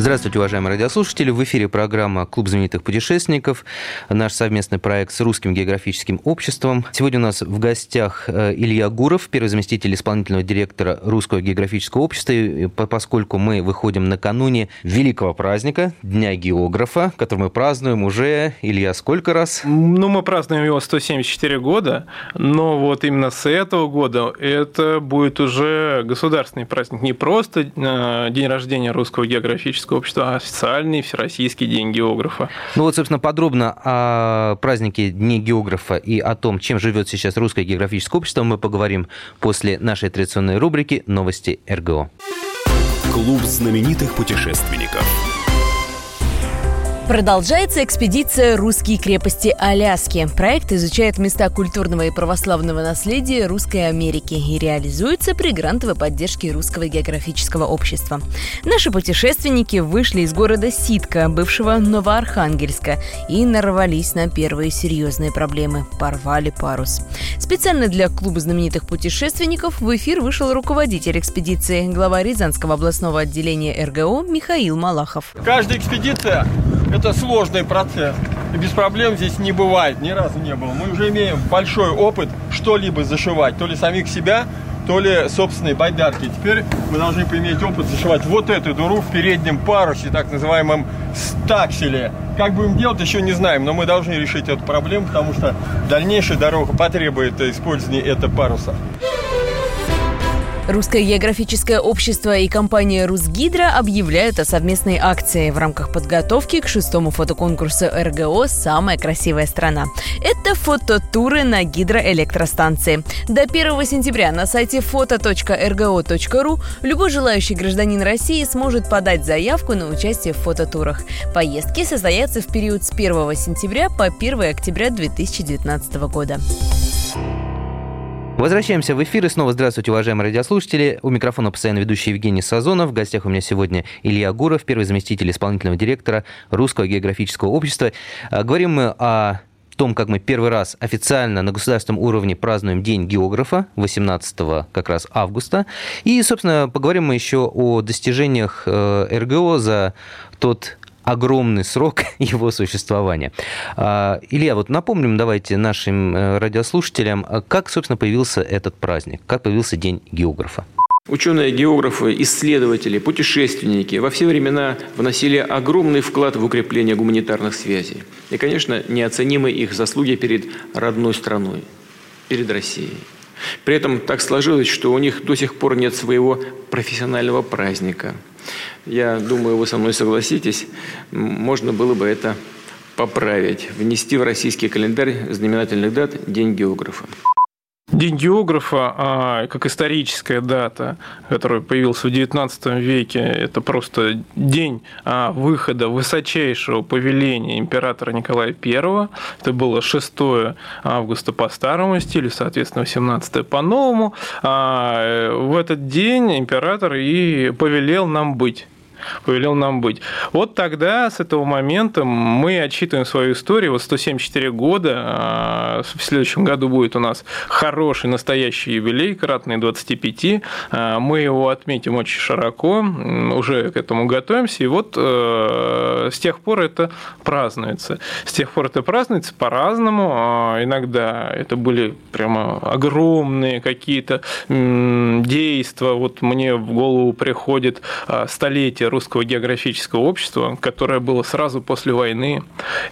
Здравствуйте, уважаемые радиослушатели. В эфире программа «Клуб знаменитых путешественников», наш совместный проект с Русским географическим обществом. Сегодня у нас в гостях э, Илья Гуров, первый заместитель исполнительного директора Русского географического общества, поскольку мы выходим накануне великого праздника, Дня географа, который мы празднуем уже, Илья, сколько раз? Ну, мы празднуем его 174 года, но вот именно с этого года это будет уже государственный праздник, не просто э, день рождения Русского географического географического общества, официальный Всероссийский день географа. Ну вот, собственно, подробно о празднике Дне географа и о том, чем живет сейчас Русское географическое общество, мы поговорим после нашей традиционной рубрики «Новости РГО». Клуб знаменитых путешественников. Продолжается экспедиция «Русские крепости Аляски». Проект изучает места культурного и православного наследия Русской Америки и реализуется при грантовой поддержке Русского географического общества. Наши путешественники вышли из города Ситка, бывшего Новоархангельска, и нарвались на первые серьезные проблемы – порвали парус. Специально для клуба знаменитых путешественников в эфир вышел руководитель экспедиции, глава Рязанского областного отделения РГО Михаил Малахов. Каждая экспедиция это сложный процесс. И без проблем здесь не бывает, ни разу не было. Мы уже имеем большой опыт что-либо зашивать, то ли самих себя, то ли собственные байдарки. Теперь мы должны поиметь опыт зашивать вот эту дуру в переднем парусе, так называемом стакселе. Как будем делать, еще не знаем, но мы должны решить эту проблему, потому что дальнейшая дорога потребует использования этого паруса. Русское географическое общество и компания «Русгидро» объявляют о совместной акции в рамках подготовки к шестому фотоконкурсу РГО «Самая красивая страна». Это фототуры на гидроэлектростанции. До 1 сентября на сайте фото.рго.ру любой желающий гражданин России сможет подать заявку на участие в фототурах. Поездки состоятся в период с 1 сентября по 1 октября 2019 года. Возвращаемся в эфир. И снова здравствуйте, уважаемые радиослушатели. У микрофона постоянно ведущий Евгений Сазонов. В гостях у меня сегодня Илья Гуров, первый заместитель исполнительного директора Русского географического общества. А, говорим мы о том, как мы первый раз официально на государственном уровне празднуем День географа 18 как раз августа. И, собственно, поговорим мы еще о достижениях э, РГО за тот огромный срок его существования. А, Илья, вот напомним давайте нашим э, радиослушателям, как, собственно, появился этот праздник, как появился День географа. Ученые, географы, исследователи, путешественники во все времена вносили огромный вклад в укрепление гуманитарных связей. И, конечно, неоценимы их заслуги перед родной страной, перед Россией. При этом так сложилось, что у них до сих пор нет своего профессионального праздника – я думаю, вы со мной согласитесь, можно было бы это поправить, внести в российский календарь знаменательных дат День географа. День географа, а, как историческая дата, которая появилась в XIX веке, это просто день а, выхода высочайшего повеления императора Николая I. Это было 6 августа по старому стилю, соответственно, 18 по новому. А, в этот день император и повелел нам быть повелел нам быть. Вот тогда, с этого момента, мы отчитываем свою историю. Вот 174 года, а, в следующем году будет у нас хороший настоящий юбилей, кратный 25. А, мы его отметим очень широко, уже к этому готовимся. И вот э, с тех пор это празднуется. С тех пор это празднуется по-разному. А, иногда это были прямо огромные какие-то действия. Вот мне в голову приходит столетие Русского географического общества, которое было сразу после войны,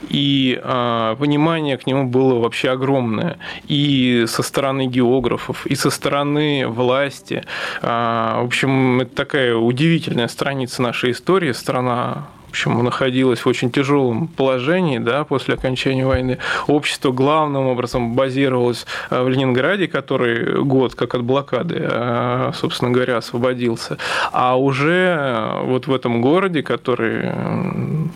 и э, понимание к нему было вообще огромное. И со стороны географов, и со стороны власти. Э, в общем, это такая удивительная страница нашей истории, страна общем, находилось в очень тяжелом положении да, после окончания войны. Общество главным образом базировалось э, в Ленинграде, который год как от блокады, э, собственно говоря, освободился. А уже э, вот в этом городе, который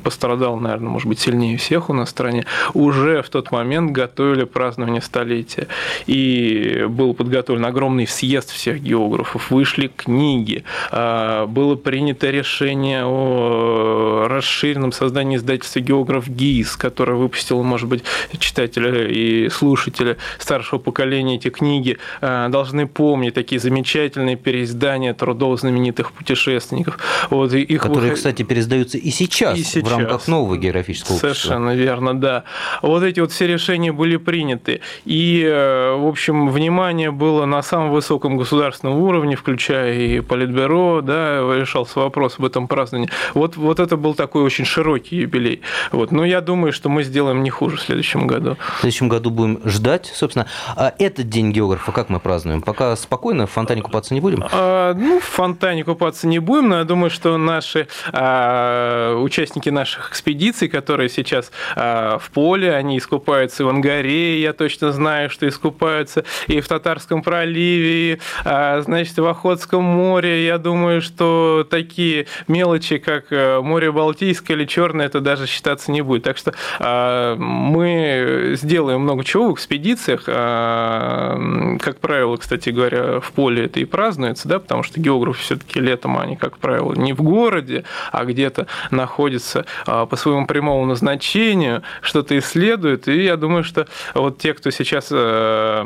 пострадал, наверное, может быть, сильнее всех у нас в стране, уже в тот момент готовили празднование столетия. И был подготовлен огромный съезд всех географов, вышли книги, было принято решение о расширенном создании издательства «Географ ГИС», которое выпустило, может быть, читатели и слушатели старшего поколения эти книги должны помнить такие замечательные переиздания трудов знаменитых путешественников. Вот, их Которые, кстати, пересдаются и сейчас, и сейчас в рамках нового географического Совершенно общества. верно, да. Вот эти вот все решения были приняты. И, в общем, внимание было на самом высоком государственном уровне, включая и Политбюро, да, решался вопрос об этом праздновании. Вот, вот это был такой очень широкий юбилей. Вот. Но я думаю, что мы сделаем не хуже в следующем году. В следующем году будем ждать, собственно. А этот день географа как мы празднуем? Пока спокойно, в фонтане купаться не будем? А, ну, в фонтане купаться не будем, но я думаю, что наши а, участники наших экспедиций, которые сейчас а, в поле, они искупаются и в Ангаре, я точно знаю, что искупаются и в Татарском проливе, и, а, значит, в Охотском море. Я думаю, что такие мелочи, как э, море Балтийское или Черное, это даже считаться не будет. Так что а, мы сделаем много чего в экспедициях. А, как правило, кстати говоря, в поле это и празднуется, да, потому что географы все-таки летом они, как правило, не в городе, а где-то находятся по своему прямому назначению, что-то исследуют. И я думаю, что вот те, кто сейчас э,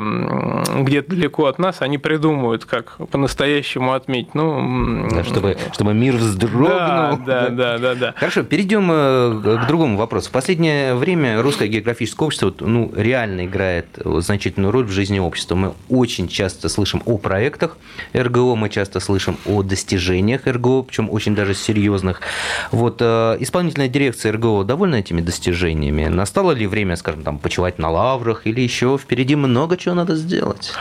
где-то далеко от нас, они придумают, как по-настоящему отметить. Ну, чтобы, чтобы мир вздрогнул. Да, да, да, да, да. Хорошо, перейдем э, к другому вопросу. В последнее время русское географическое общество ну, реально играет значительную роль в жизни общества. Мы очень часто слышим о проектах РГО, мы часто слышим о достижениях РГО, причем очень даже серьезных. Вот э, исполнительная дирекция РГО довольна этими достижениями? Настало ли время, скажем, там, почивать на лаврах или еще впереди много чего надо сделать?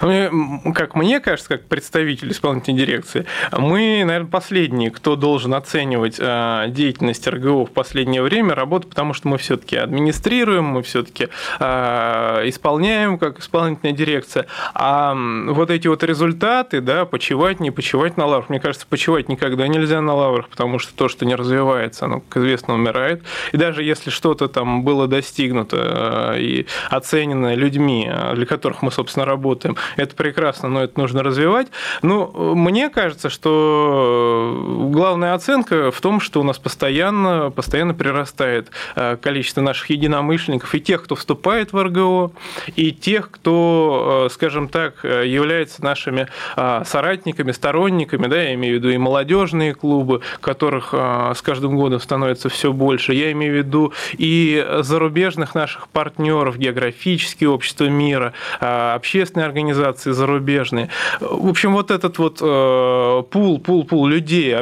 Ну, как мне кажется, как представитель исполнительной дирекции, мы, наверное, последние, кто должен оценивать э, деятельность РГО в последнее время, работу, потому что мы все-таки администрируем, мы все-таки э, исполняем как исполнительная дирекция. А вот эти вот результаты, да, почивать, не почивать на лаврах, мне кажется, почивать никогда нельзя на лаврах, потому что то, что не развивается, оно, как известно, умирает. И даже если что-то там было достигнуто э, и оценено людьми, для которых мы, собственно, работаем, это прекрасно, но это нужно развивать. Ну, мне кажется, что главная оценка в том, что у нас постоянно, постоянно прирастает э, количество наших единомышленников и тех, кто вступает в РГО, и тех, кто, э, скажем так, является нашими э, соратниками, сторонниками, да, я имею в виду и молодежные клубы, которых с каждым годом становится все больше. Я имею в виду и зарубежных наших партнеров, географические общества мира, общественные организации, зарубежные. В общем, вот этот вот э, пул, пул, пул людей,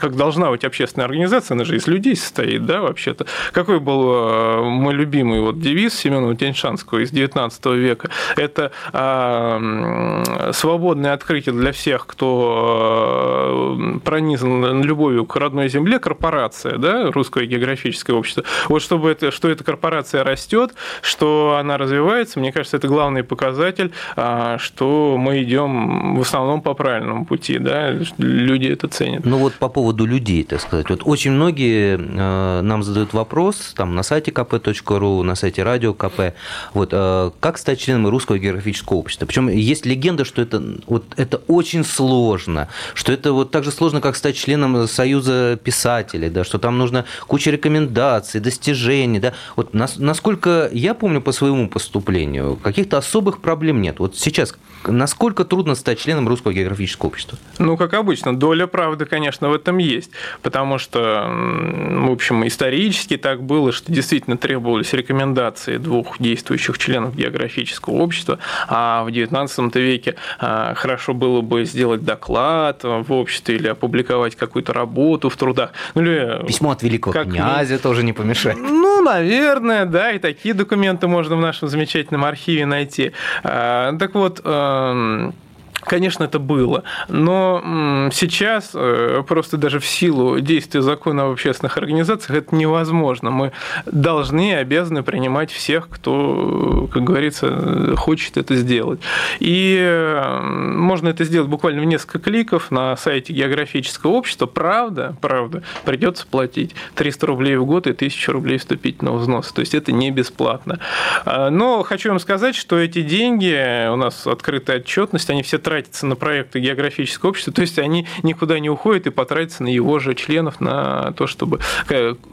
как должна быть общественная организация, она же из людей состоит, да, вообще-то. Какой был э, мой любимый вот девиз Семена Тяньшанского из 19 века? Это э, свободное открытие для всех, кто пронизан любовью к родной земле, корпорация, да, русское географическое общество. Вот чтобы это, что эта корпорация растет, что она развивается, мне кажется, это главный показатель, что мы идем в основном по правильному пути, да, люди это ценят. Ну вот по поводу людей, так сказать, вот очень многие э, нам задают вопрос там на сайте kp.ru, на сайте радио КП, вот э, как стать членом русского географического общества. Причем есть легенда, что это вот это очень сложно, что это вот так же сложно, как стать членом Союза писателей, да, что там нужно куча рекомендаций, достижений, да. Вот насколько я помню по своему поступлению, каких-то особых проблем нет. Вот сейчас насколько трудно стать членом Русского географического общества? Ну, как обычно, доля правды, конечно, в этом есть, потому что, в общем, исторически так было, что действительно требовались рекомендации двух действующих членов географического общества, а в XIX веке а, хорошо было бы сделать доклад в обществе или опубликовать какую-то работу в трудах. Ну, или Письмо от великого как... князя тоже не помешает. Ну, наверное, да, и такие документы можно в нашем замечательном архиве найти. А, так вот, эм, Конечно, это было. Но сейчас э, просто даже в силу действия закона об общественных организациях это невозможно. Мы должны и обязаны принимать всех, кто, как говорится, хочет это сделать. И э, можно это сделать буквально в несколько кликов на сайте географического общества. Правда, правда, придется платить 300 рублей в год и 1000 рублей вступительного взноса. То есть это не бесплатно. Но хочу вам сказать, что эти деньги, у нас открытая отчетность, они все тратятся тратятся на проекты географического общества, то есть они никуда не уходят и потратятся на его же членов на то, чтобы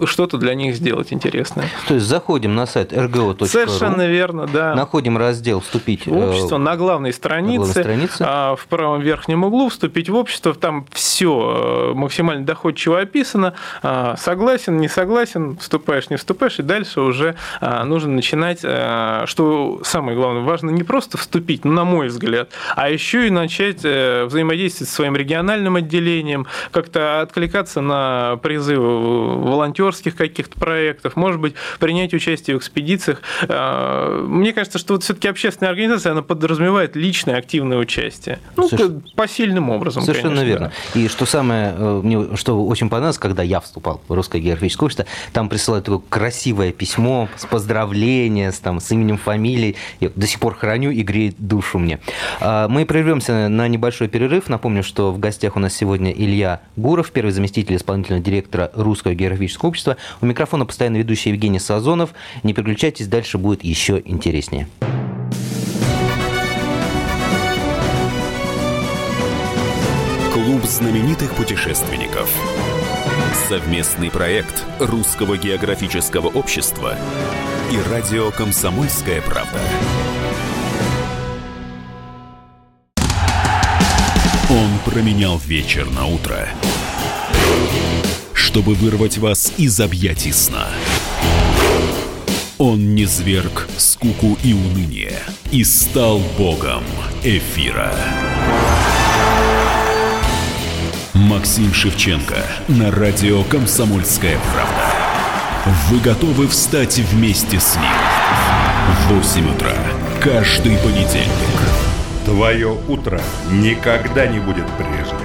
что-то для них сделать интересное. То есть заходим на сайт rgo.ru. Совершенно верно, да. Находим раздел «Вступить в общество» на главной странице, на главной странице. А, в правом верхнем углу «Вступить в общество», там все максимально доходчиво описано, а, согласен, не согласен, вступаешь, не вступаешь, и дальше уже нужно начинать, что самое главное, важно не просто вступить, ну, на мой взгляд, а еще и начать э, взаимодействовать со своим региональным отделением, как-то откликаться на призывы волонтерских каких-то проектов, может быть, принять участие в экспедициях. А, мне кажется, что вот все-таки общественная организация, она подразумевает личное активное участие. Ну, Соверш... посильным образом, Совершенно конечно, верно. И что самое, э, мне что очень понравилось, когда я вступал в Русское географическое общество, там присылают такое красивое письмо с поздравлением, с, там, с именем, фамилией. Я до сих пор храню и греет душу мне. Мы прервемся на небольшой перерыв. Напомню, что в гостях у нас сегодня Илья Гуров, первый заместитель исполнительного директора Русского географического общества. У микрофона постоянно ведущий Евгений Сазонов. Не переключайтесь, дальше будет еще интереснее. Клуб знаменитых путешественников. Совместный проект Русского географического общества и радио «Комсомольская правда». Он променял вечер на утро, чтобы вырвать вас из объятий сна. Он не зверг скуку и уныние и стал богом эфира. Максим Шевченко на радио «Комсомольская правда». Вы готовы встать вместе с ним? В 8 утра каждый понедельник. Твое утро никогда не будет прежним.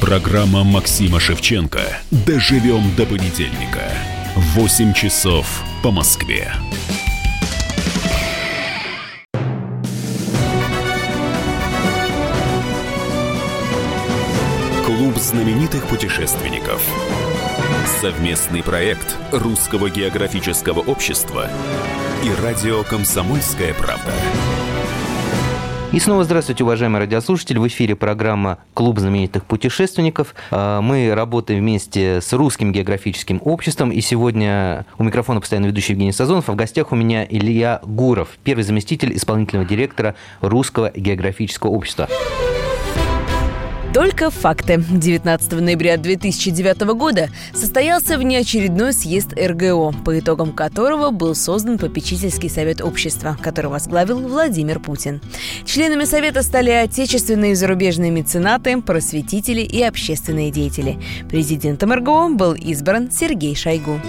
Программа Максима Шевченко «Доживем до понедельника». 8 часов по Москве. Клуб знаменитых путешественников. Совместный проект Русского географического общества и радио «Комсомольская правда». И снова здравствуйте, уважаемые радиослушатели. В эфире программа «Клуб знаменитых путешественников». А, мы работаем вместе с Русским географическим обществом. И сегодня у микрофона постоянно ведущий Евгений Сазонов, а в гостях у меня Илья Гуров, первый заместитель исполнительного директора Русского географического общества. Только факты. 19 ноября 2009 года состоялся внеочередной съезд РГО, по итогам которого был создан попечительский совет общества, который возглавил Владимир Путин. Членами совета стали отечественные и зарубежные меценаты, просветители и общественные деятели. Президентом РГО был избран Сергей Шойгу.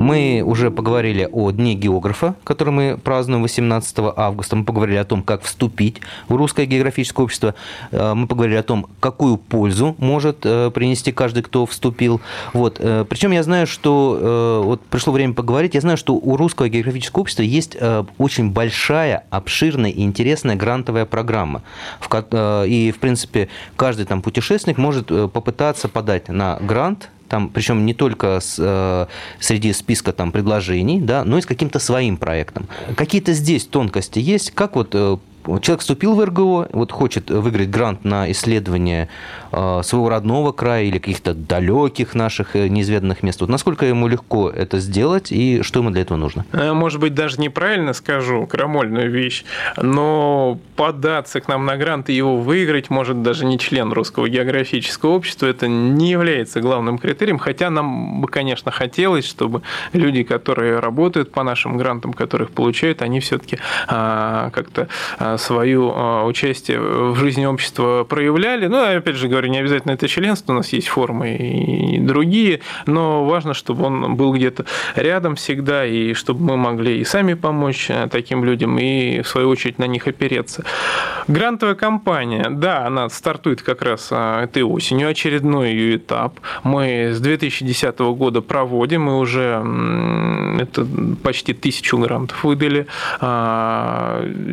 Мы уже поговорили о Дне географа, который мы празднуем 18 августа. Мы поговорили о том, как вступить в Русское географическое общество. Э, мы поговорили о том, какую пользу может э, принести каждый, кто вступил. Вот. Э, Причем я знаю, что вот пришло время поговорить. Я знаю, что у Русского географического общества есть очень большая, обширная и интересная грантовая программа. И, в принципе, каждый там путешественник может попытаться подать на грант там, причем не только с, э, среди списка там, предложений, да, но и с каким-то своим проектом. Какие-то здесь тонкости есть, как вот э, человек вступил в РГО, вот хочет выиграть грант на исследование э, своего родного края или каких-то далеких наших э, неизведанных мест. Вот насколько ему легко это сделать и что ему для этого нужно? Э, может быть, даже неправильно скажу крамольную вещь, но податься к нам на грант и его выиграть может даже не член Русского географического общества. Это не является главным критерием, хотя нам бы, конечно, хотелось, чтобы люди, которые работают по нашим грантам, которых получают, они все-таки а, как-то свою а, участие в жизни общества проявляли. Ну, опять же говорю, не обязательно это членство, у нас есть формы и другие, но важно, чтобы он был где-то рядом всегда, и чтобы мы могли и сами помочь а, таким людям, и в свою очередь на них опереться. Грантовая кампания, да, она стартует как раз а, этой осенью, очередной ее этап. Мы с 2010 года проводим, мы уже это почти тысячу грантов выдали.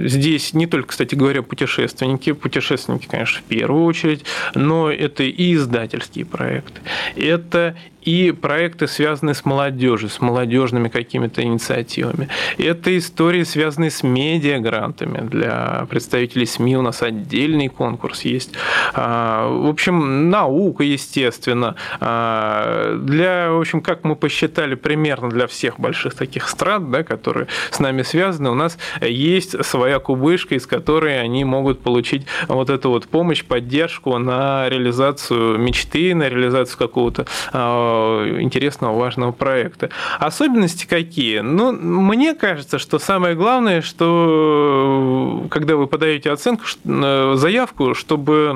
Здесь не только, кстати говоря, путешественники, путешественники, конечно, в первую очередь, но это и издательские проекты, это и проекты, связанные с молодежью, с молодежными какими-то инициативами. Это истории, связанные с медиагрантами. Для представителей СМИ у нас отдельный конкурс есть. А, в общем, наука, естественно. А, для, в общем, как мы посчитали, примерно для всех больших таких стран, да, которые с нами связаны, у нас есть своя кубышка, из которой они могут получить вот эту вот помощь, поддержку на реализацию мечты, на реализацию какого-то а, Э, интересного, важного проекта. Особенности какие? Ну, мне кажется, что самое главное, что э, когда вы подаете оценку, э, заявку, чтобы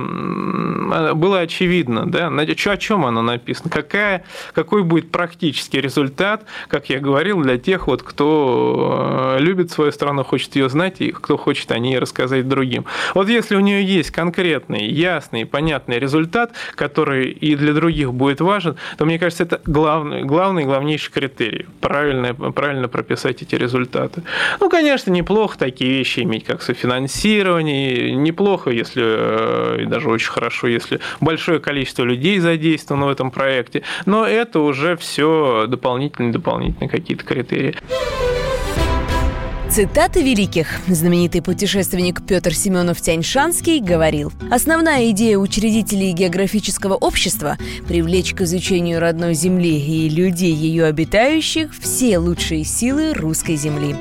было очевидно, да, о чем она написана, какая, какой будет практический результат, как я говорил, для тех, вот, кто любит свою страну, хочет ее знать, и кто хочет о ней рассказать другим. Вот если у нее есть конкретный, ясный, понятный результат, который и для других будет важен, то мне кажется, кажется, это главный, главный главнейший критерий. Правильно, правильно прописать эти результаты. Ну, конечно, неплохо такие вещи иметь, как софинансирование. Неплохо, если, э, и даже очень хорошо, если большое количество людей задействовано в этом проекте. Но это уже все дополнительные, дополнительные какие-то критерии. Цитаты великих. Знаменитый путешественник Петр Семенов Тяньшанский говорил, «Основная идея учредителей географического общества – привлечь к изучению родной земли и людей, ее обитающих, все лучшие силы русской земли».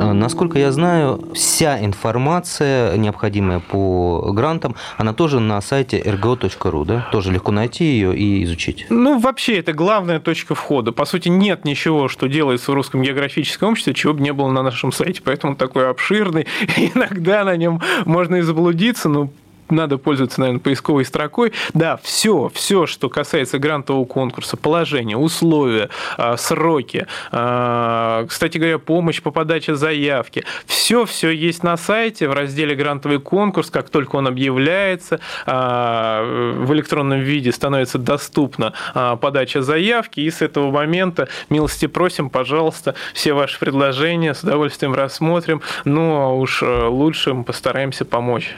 Э, насколько я знаю, вся информация, необходимая по грантам, она тоже на сайте rgo.ru, да? Тоже легко найти ее и изучить. Ну, вообще, это главная точка входа. По сути, нет ничего, что делается в русском географическом обществе, чего бы не было на нашем сайте. Поэтому такой обширный. Иногда на нем можно и заблудиться, но надо пользоваться, наверное, поисковой строкой. Да, все, все, что касается грантового конкурса, положение, условия, а, сроки, а, кстати говоря, помощь по подаче заявки, все, все есть на сайте в разделе «Грантовый конкурс». Как только он объявляется, а, в электронном виде становится доступна подача заявки, и с этого момента милости просим, пожалуйста, все ваши предложения с удовольствием рассмотрим, ну а уж лучше мы постараемся помочь.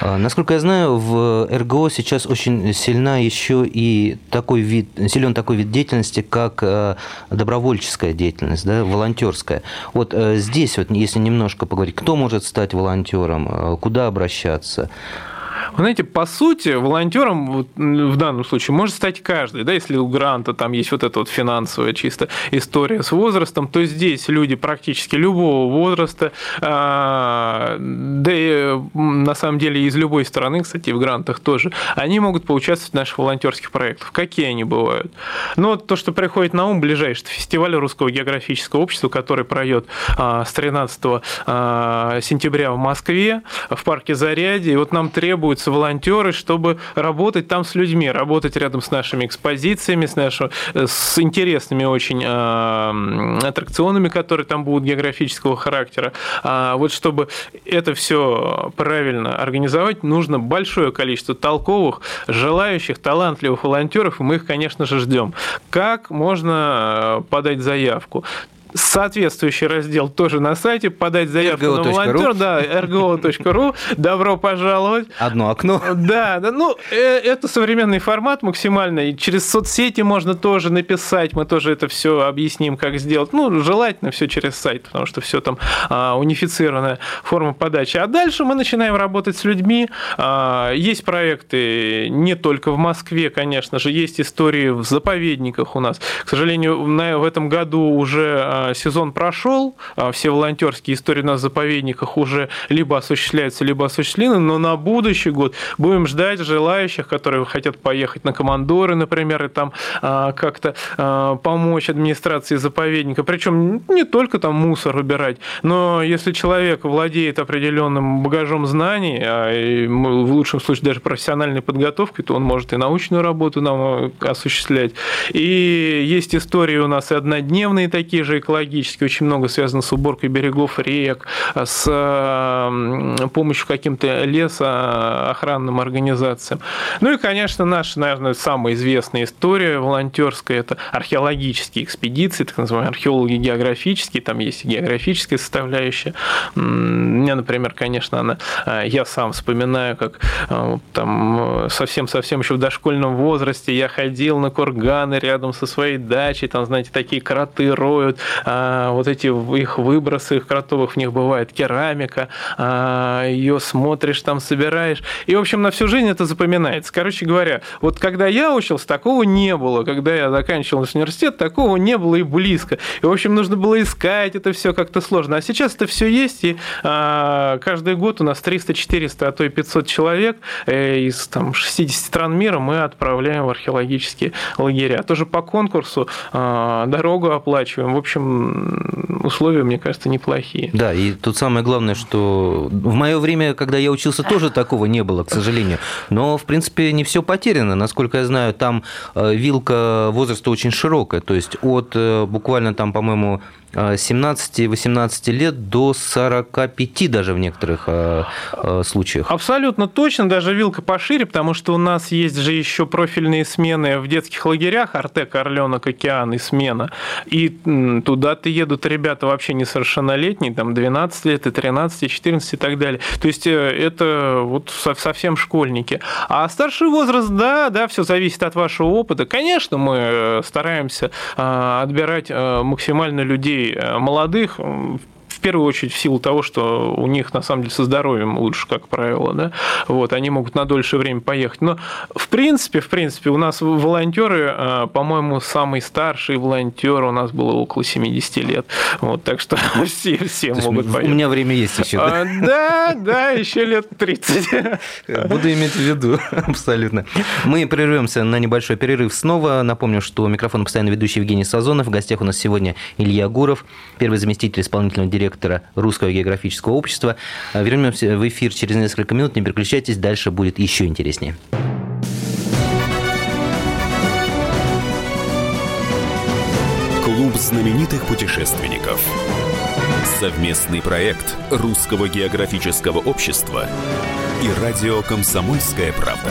А, насколько я знаю, в РГО сейчас очень сильна еще и такой вид, силен такой вид деятельности, как э, добровольческая деятельность, да, волонтерская. Вот э, здесь, вот, если немножко поговорить, кто может стать волонтером, э, куда обращаться? Вы знаете, по сути, волонтером в данном случае может стать каждый. Да, если у гранта там есть вот эта вот финансовая чисто история с возрастом, то здесь люди практически любого возраста, а, да и на самом деле из любой страны, кстати, в грантах тоже, они могут поучаствовать в наших волонтерских проектах. Какие они бывают? Вот то, что приходит на ум, ближайший фестиваль Русского географического общества, который пройдет а, с 13 а, сентября в Москве, в парке Зарядье. И вот нам требуют требуются волонтеры, чтобы работать там с людьми, работать рядом с нашими экспозициями, с, нашими, с интересными очень э, аттракционами, которые там будут географического характера. А вот чтобы это все правильно организовать, нужно большое количество толковых, желающих, талантливых волонтеров, и мы их, конечно же, ждем. Как можно э, подать заявку? Соответствующий раздел тоже на сайте, подать заявку RGO. на волонтер, да, rgo.ru, добро пожаловать. Одно окно. Да, да, ну, э, это современный формат максимально, и через соцсети можно тоже написать, мы тоже это все объясним, как сделать. Ну, желательно все через сайт, потому что все там а, унифицированная форма подачи. А дальше мы начинаем работать с людьми. А, есть проекты не только в Москве, конечно же, есть истории в заповедниках у нас. К сожалению, в этом году уже а, сезон прошел, а все волонтерские истории на заповедниках уже либо осуществляются, либо осуществлены, но на будущий год будем ждать желающих, которые хотят поехать на командоры, например, и там а, как-то помочь администрации заповедника. Причем не только там мусор убирать, но если человек владеет определенным багажом знаний, в лучшем случае даже профессиональной подготовкой, то он может и научную работу нам осуществлять. И есть истории у нас и однодневные такие же, экологически, очень много связано с уборкой берегов рек, с помощью каким-то лесоохранным организациям. Ну и, конечно, наша, наверное, самая известная история волонтерская – это археологические экспедиции, так называемые археологи географические, там есть и географическая составляющая. Мне, например, конечно, она, э, я сам вспоминаю, как э, там совсем-совсем еще в дошкольном возрасте я ходил на курганы рядом со своей дачей, там, знаете, такие кроты роют, вот эти их выбросы кротовых, в них бывает керамика, а, ее смотришь, там собираешь. И, в общем, на всю жизнь это запоминается. Короче говоря, вот когда я учился, такого не было. Когда я заканчивал университет, такого не было и близко. И, в общем, нужно было искать это все как-то сложно. А сейчас это все есть, и а, каждый год у нас 300, 400, а то и 500 человек э, из там, 60 стран мира мы отправляем в археологические лагеря. Тоже по конкурсу а, дорогу оплачиваем. В общем, условия, мне кажется, неплохие. Да, и тут самое главное, что в мое время, когда я учился, тоже такого не было, к сожалению. Но, в принципе, не все потеряно. Насколько я знаю, там э, вилка возраста очень широкая. То есть от э, буквально там, по-моему, 17-18 лет до 45 даже в некоторых э, э, случаях. Абсолютно точно, даже вилка пошире, потому что у нас есть же еще профильные смены в детских лагерях, Артек, Орленок, Океан и смена. И туда-то едут ребята вообще несовершеннолетние, там 12 лет, и 13, и 14 и так далее. То есть э, это вот совсем школьники. А старший возраст, да, да, все зависит от вашего опыта. Конечно, мы стараемся отбирать максимально людей Э, молодых первую очередь в силу того, что у них на самом деле со здоровьем лучше, как правило, да, вот, они могут на дольше время поехать. Но в принципе, в принципе, у нас волонтеры, э, по-моему, самый старший волонтер у нас было около 70 лет, вот, так что все, все могут поехать. У меня время есть еще, да? А, да, да, еще лет 30. Буду иметь в виду, абсолютно. Мы прервемся на небольшой перерыв снова. Напомню, что микрофон постоянно ведущий Евгений Сазонов. В гостях у нас сегодня Илья Гуров, первый заместитель исполнительного директора директора Русского географического общества. А, вернемся в эфир через несколько минут. Не переключайтесь, дальше будет еще интереснее. Клуб знаменитых путешественников. Совместный проект Русского географического общества и радио «Комсомольская правда».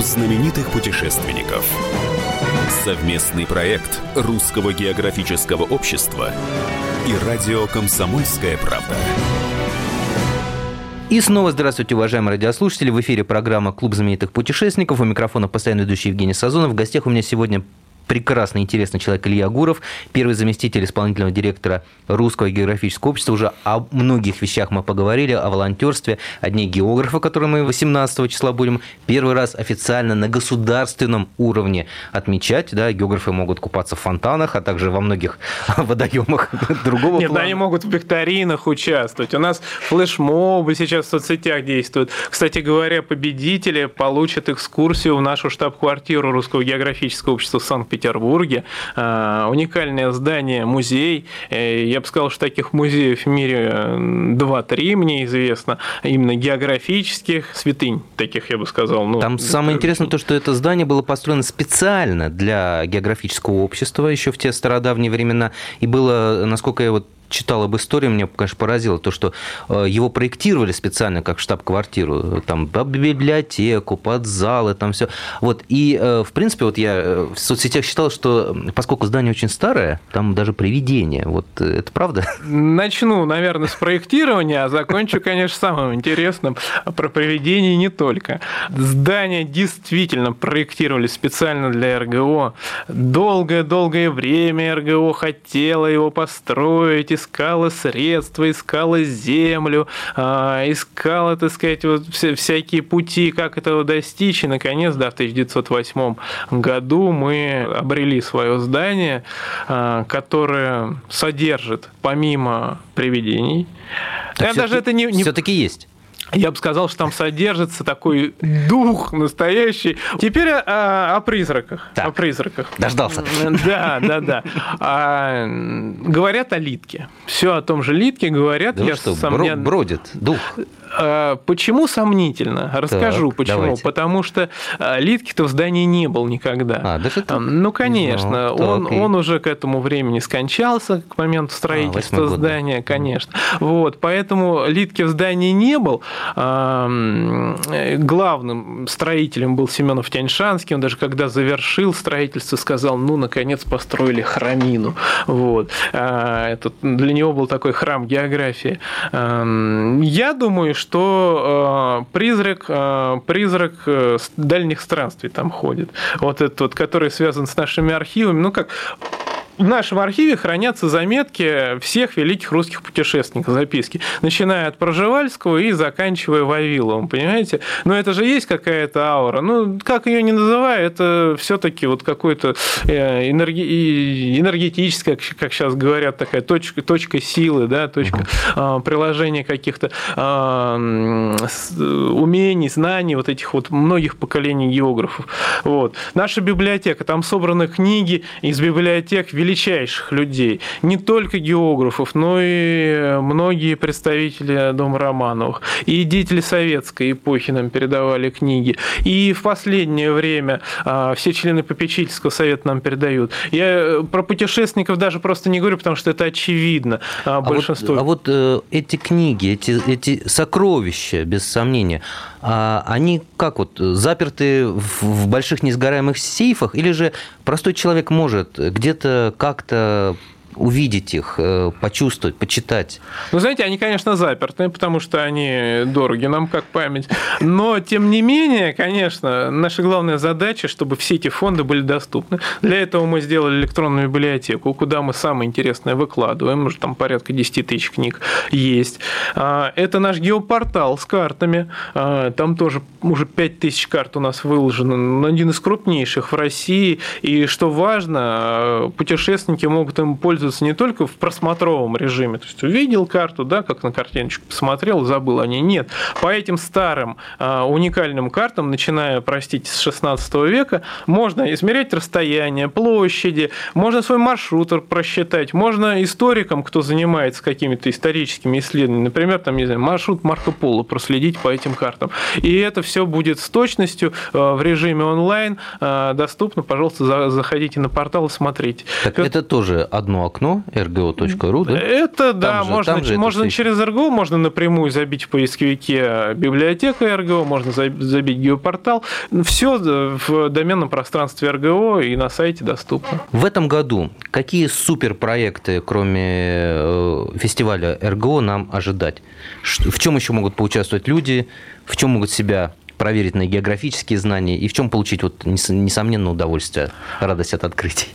Клуб знаменитых путешественников. Совместный проект Русского географического общества и радио «Комсомольская правда». И снова здравствуйте, уважаемые радиослушатели. В эфире программа «Клуб знаменитых путешественников». У микрофона постоянно ведущий Евгений Сазонов. В гостях у меня сегодня прекрасный, интересный человек Илья Гуров, первый заместитель исполнительного директора Русского географического общества. Уже о многих вещах мы поговорили, о волонтерстве, о дне географа, который мы 18 числа будем первый раз официально на государственном уровне отмечать. Да, географы могут купаться в фонтанах, а также во многих водоемах другого Нет, плана. они могут в викторинах участвовать. У нас флешмобы сейчас в соцсетях действуют. Кстати говоря, победители получат экскурсию в нашу штаб-квартиру Русского географического общества в Санкт-Петербурге Петербурге. А, уникальное здание, музей. Э, я бы сказал, что таких музеев в мире 2-3, мне известно, именно географических святынь, таких я бы сказал. Ну, Там самое интересное то, что это здание было построено специально для географического общества еще в те стародавние времена, и было, насколько я вот читал об истории, меня, конечно, поразило то, что э, его проектировали специально как штаб-квартиру, там, под библиотеку, под залы, там все. Вот, и, э, в принципе, вот я э, в соцсетях читал, что поскольку здание очень старое, там даже привидение. Вот это правда? Начну, наверное, с проектирования, а закончу, конечно, самым интересным. Про привидение не только. Здание действительно проектировали специально для РГО. Долгое-долгое время РГО хотело его построить и искала средства, искала землю, а, искала, так сказать, вот всякие пути, как этого достичь. И, наконец, да, в 1908 году мы обрели свое здание, а, которое содержит, помимо привидений, так даже это не, не... Все-таки есть я бы сказал, что там содержится такой дух настоящий. Теперь о, о призраках. Так, о призраках. Дождался. Да, да, да. А, говорят о Литке. Все о том же Литке говорят. Да я что, сам, бродит дух. А, почему сомнительно? Расскажу, так, почему. Давайте. Потому что а, Литки-то в здании не был никогда. А, даже ты? Ну, конечно. Ну, он, он уже к этому времени скончался, к моменту строительства а, здания, конечно. Вот, поэтому Литки в здании не был. Главным строителем был Семенов Тяньшанский. Он даже когда завершил строительство, сказал, ну, наконец построили храмину. Вот. Это для него был такой храм географии. Я думаю, что э, призрак, э, призрак э, дальних странствий там ходит. Вот этот вот, который связан с нашими архивами. Ну, как в нашем архиве хранятся заметки всех великих русских путешественников, записки, начиная от Проживальского и заканчивая Вавиловым, понимаете? Но это же есть какая-то аура. Ну, как ее не называй, это все-таки вот какой-то э, энерги... энергетическая, как сейчас говорят, такая точка, точка силы, да, точка uh приложения каких-то а, умений, знаний вот этих вот многих поколений географов. Вот. Наша библиотека, там собраны книги из библиотек великих величайших людей, не только географов, но и многие представители Дома Романовых, и деятели советской эпохи нам передавали книги, и в последнее время а, все члены попечительского совета нам передают. Я э, про путешественников даже просто не говорю, потому что это очевидно а большинство. Вот, а вот э, эти книги, эти, эти сокровища, без сомнения, а они как вот заперты в больших несгораемых сейфах, или же простой человек может где-то как-то увидеть их, э, почувствовать, почитать? Ну, знаете, они, конечно, заперты, потому что они дороги нам как память. Но, тем не менее, конечно, наша главная задача, чтобы все эти фонды были доступны. Для этого мы сделали электронную библиотеку, куда мы самое интересное выкладываем. Уже там порядка 10 тысяч книг есть. А, это наш геопортал с картами. А, там тоже уже 5 тысяч карт у нас выложено. Один из крупнейших в России. И что важно, путешественники могут им пользоваться используется не только в просмотровом режиме, то есть увидел карту, да, как на картиночку посмотрел, забыл о ней. Нет. По этим старым а, уникальным картам, начиная, простите, с 16 века, можно измерять расстояние, площади, можно свой маршрут просчитать, можно историкам, кто занимается какими-то историческими исследованиями, например, там, не знаю, маршрут Марко Поло проследить по этим картам. И это все будет с точностью а, в режиме онлайн а, доступно. Пожалуйста, заходите на портал и смотрите. Так это тоже одно окно rgo.ru, да? Это, там да, же, можно, же можно это через RGO, можно напрямую забить в поисковике библиотека RGO, можно забить геопортал. Все в доменном пространстве RGO и на сайте доступно. В этом году какие суперпроекты, кроме э, фестиваля RGO, нам ожидать? В чем еще могут поучаствовать люди? В чем могут себя проверить на географические знания и в чем получить вот несомненно удовольствие, радость от открытий?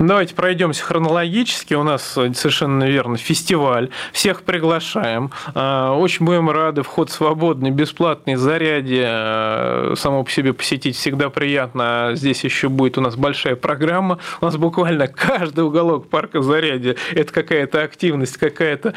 Давайте пройдемся хронологически. У нас совершенно верно фестиваль. Всех приглашаем. А, очень будем рады. Вход свободный, бесплатный, заряде. А, само по себе посетить всегда приятно. А здесь еще будет у нас большая программа. У нас буквально каждый уголок парка заряде – это какая-то активность, какая-то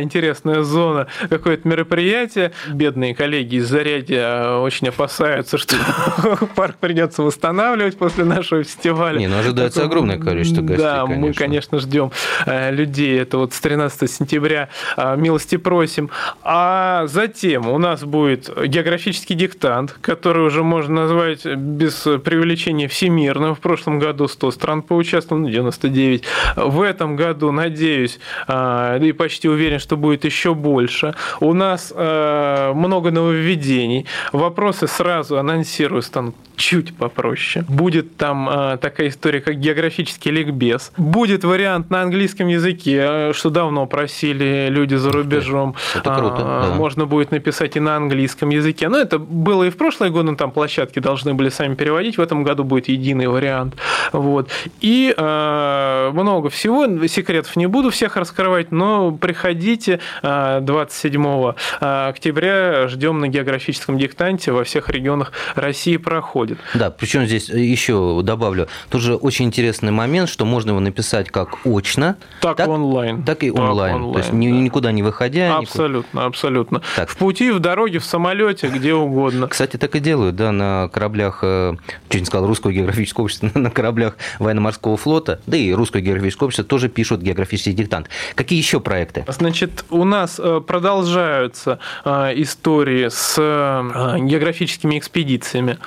интересная зона, какое-то мероприятие. Бедные коллеги из заряде очень опасаются, что парк придется восстанавливать после нашего фестиваля. Не, ну ожидается огромное количество количество гостей, Да, конечно. мы, конечно, ждем э, людей. Это вот с 13 сентября э, милости просим. А затем у нас будет географический диктант, который уже можно назвать без преувеличения всемирным. В прошлом году 100 стран поучаствовало, 99. Ну, в этом году, надеюсь, э, и почти уверен, что будет еще больше. У нас много нововведений. Вопросы сразу анонсирую станут чуть попроще. Будет там такая история, как географический ликбез. Будет вариант на английском языке, что давно просили люди за рубежом. Это круто, А, да. Можно будет написать и на английском языке. Но это было и в прошлые годы, там площадки должны были сами переводить. В этом году будет единый вариант. Вот. И э, много всего. Секретов не буду всех раскрывать, но приходите э, 27 октября. Ждем на географическом диктанте. Во всех регионах России проходит. Да, причем здесь еще добавлю, тоже очень интересный момент, что можно его написать как очно, Так, онлайн. так и Так онлайн. То есть онлайн, да. никуда не выходя. никуда- Абсолютно, абсолютно. Так. В пути, в дороге, в самолете, где угодно. Кстати, так и делают, да, на кораблях, э, чуть не сказал, русского географического общества, на кораблях военно-морского флота, да и русское географическое общество тоже пишут географический диктант. Какие еще проекты? Значит, у нас э, продолжаются э, истории с э, географическими экспедициями.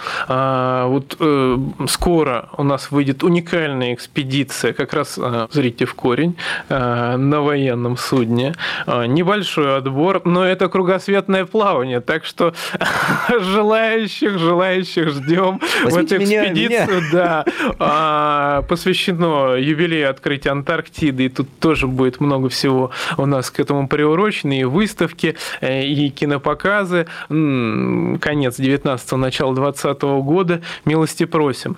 А, Вот э, скоро у нас выйдет уникальная экспедиция, как раз э, зрите в корень, э, на военном судне. Э, Небольшой отбор, но это кругосветное плавание, так что желающих, желающих ждем в Возьмите эту меня, экспедицию. Да, А, посвящено юбилею открытия Антарктиды, и тут тоже будет много всего у нас к этому приурочено, и выставки, и кинопоказы. Конец 19-го, начало 20 года. Милости просим.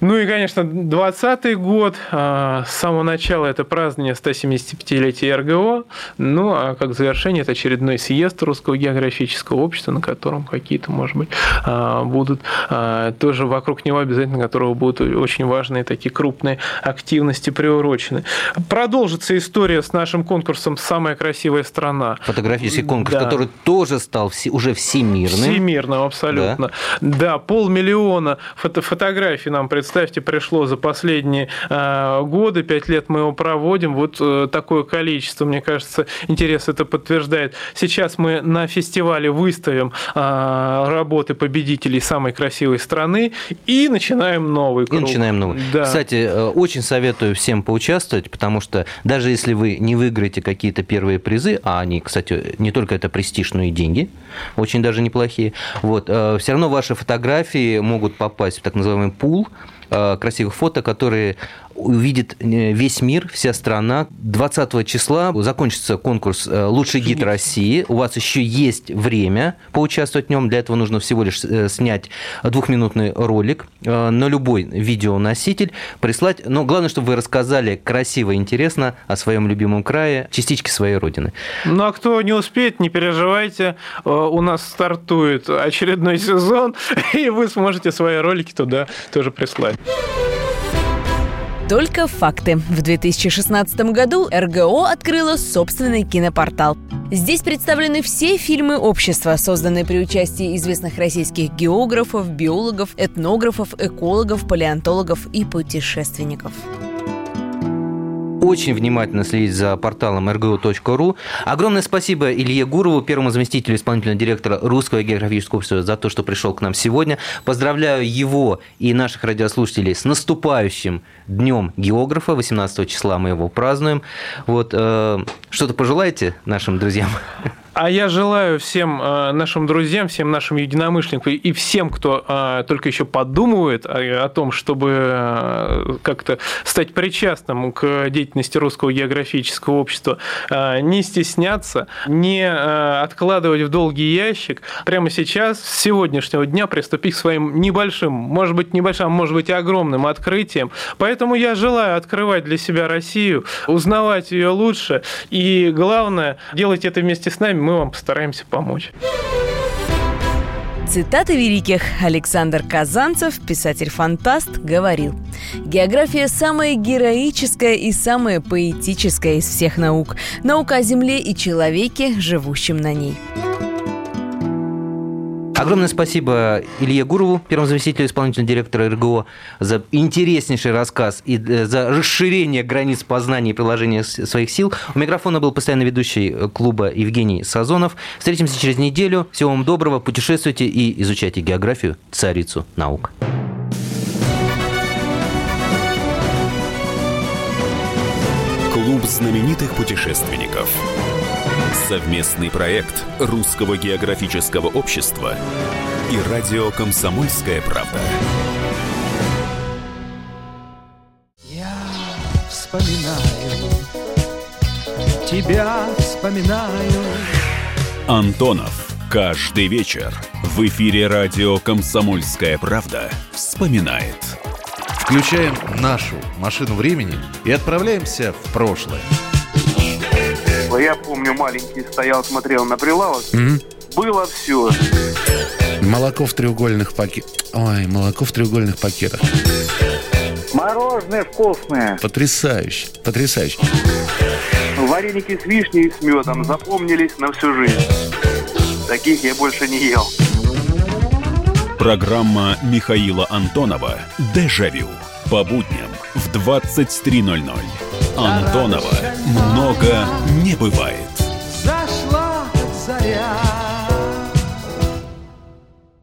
Ну и, конечно, 20 год, а, с самого начала это празднование 175-летия РГО, ну а как завершение это очередной съезд Русского географического общества, на котором какие-то, может быть, а, будут а, тоже вокруг него обязательно, которого будут очень важные такие крупные активности приурочены. Продолжится история с нашим конкурсом «Самая красивая страна». Фотографический конкурс, Да. который тоже стал уже всемирным. Всемирным, абсолютно. Да, полмиллиона фото фотографий нам, представьте, пришло за последние э, годы, пять лет мы его проводим. Вот э, такое количество, мне кажется, интерес это подтверждает. Сейчас мы на фестивале выставим э, работы победителей самой красивой страны и начинаем новый И круг. начинаем новый. Да. Кстати, э, очень советую всем поучаствовать, потому что даже если вы не выиграете какие-то первые призы, а они, кстати, не только это престиж, но и деньги, очень даже неплохие, вот, все равно ваши фотографии могут попасть в так называемый пул э, красивых фото, которые увидит э, весь мир, вся страна. 20 числа закончится конкурс э, «Лучший гид России». У вас еще есть время поучаствовать в нем. Для этого нужно всего лишь э, снять двухминутный ролик на любой видеоноситель, прислать. Но главное, чтобы вы рассказали красиво и интересно о своем любимом крае, частичке своей родины. Ну а кто не успеет, не переживайте, у нас стартует очередной сезон, и вы сможете свои ролики туда тоже прислать. Только факты. В 2016 году РГО открыла собственный кинопортал. Здесь представлены все фильмы общества, созданные при участии известных российских географов, биологов, этнографов, экологов, палеонтологов и путешественников. Очень внимательно следить за порталом rgu.ru. Огромное спасибо Илье Гурову, первому заместителю исполнительного директора Русского географического общества, за то, что пришел к нам сегодня. Поздравляю его и наших радиослушателей с наступающим Днем географа. 18 числа мы его празднуем. Вот, э, что-то пожелаете нашим друзьям? А я желаю всем э, нашим друзьям, всем нашим единомышленникам и всем, кто э, только еще подумывает о, о том, чтобы э, как-то стать причастным к деятельности Русского географического общества, не стесняться, не откладывать в долгий ящик. Прямо сейчас, с сегодняшнего дня, приступить к своим небольшим, может быть, небольшим, а может быть, и огромным открытиям. Поэтому я желаю открывать для себя Россию, узнавать ее лучше. И главное, делать это вместе с нами, мы вам постараемся помочь. Цитаты великих. Александр Казанцев, писатель-фантаст, говорил «География самая героическая и самая поэтическая из всех наук. Наука о Земле и человеке, живущем на ней». Огромное спасибо Илье Гурову, первому заместителю исполнительного директора РГО, за интереснейший рассказ и э, за расширение границ познания и приложения своих сил. У микрофона был постоянно ведущий э, клуба Евгений Сазонов. Встретимся через неделю. Всего вам доброго. Путешествуйте и изучайте географию, царицу наук. Клуб знаменитых путешественников. Совместный проект Русского географического общества и радио «Комсомольская правда». Я вспоминаю, тебя вспоминаю. Антонов. Каждый вечер в эфире радио «Комсомольская правда» вспоминает. Включаем нашу машину времени и отправляемся в прошлое. Я помню, маленький стоял, смотрел на прилавок. Было все. Молоко в треугольных пакетах. Ой, молоко в треугольных пакетах. Мороженое вкусное. Потрясающе, потрясающе. Вареники с вишней и с медом запомнились на всю жизнь. Таких я больше не ел. Программа Михаила Антонова «Дежавю» по будням в 23.00. Антонова много не бывает. Зашла заря.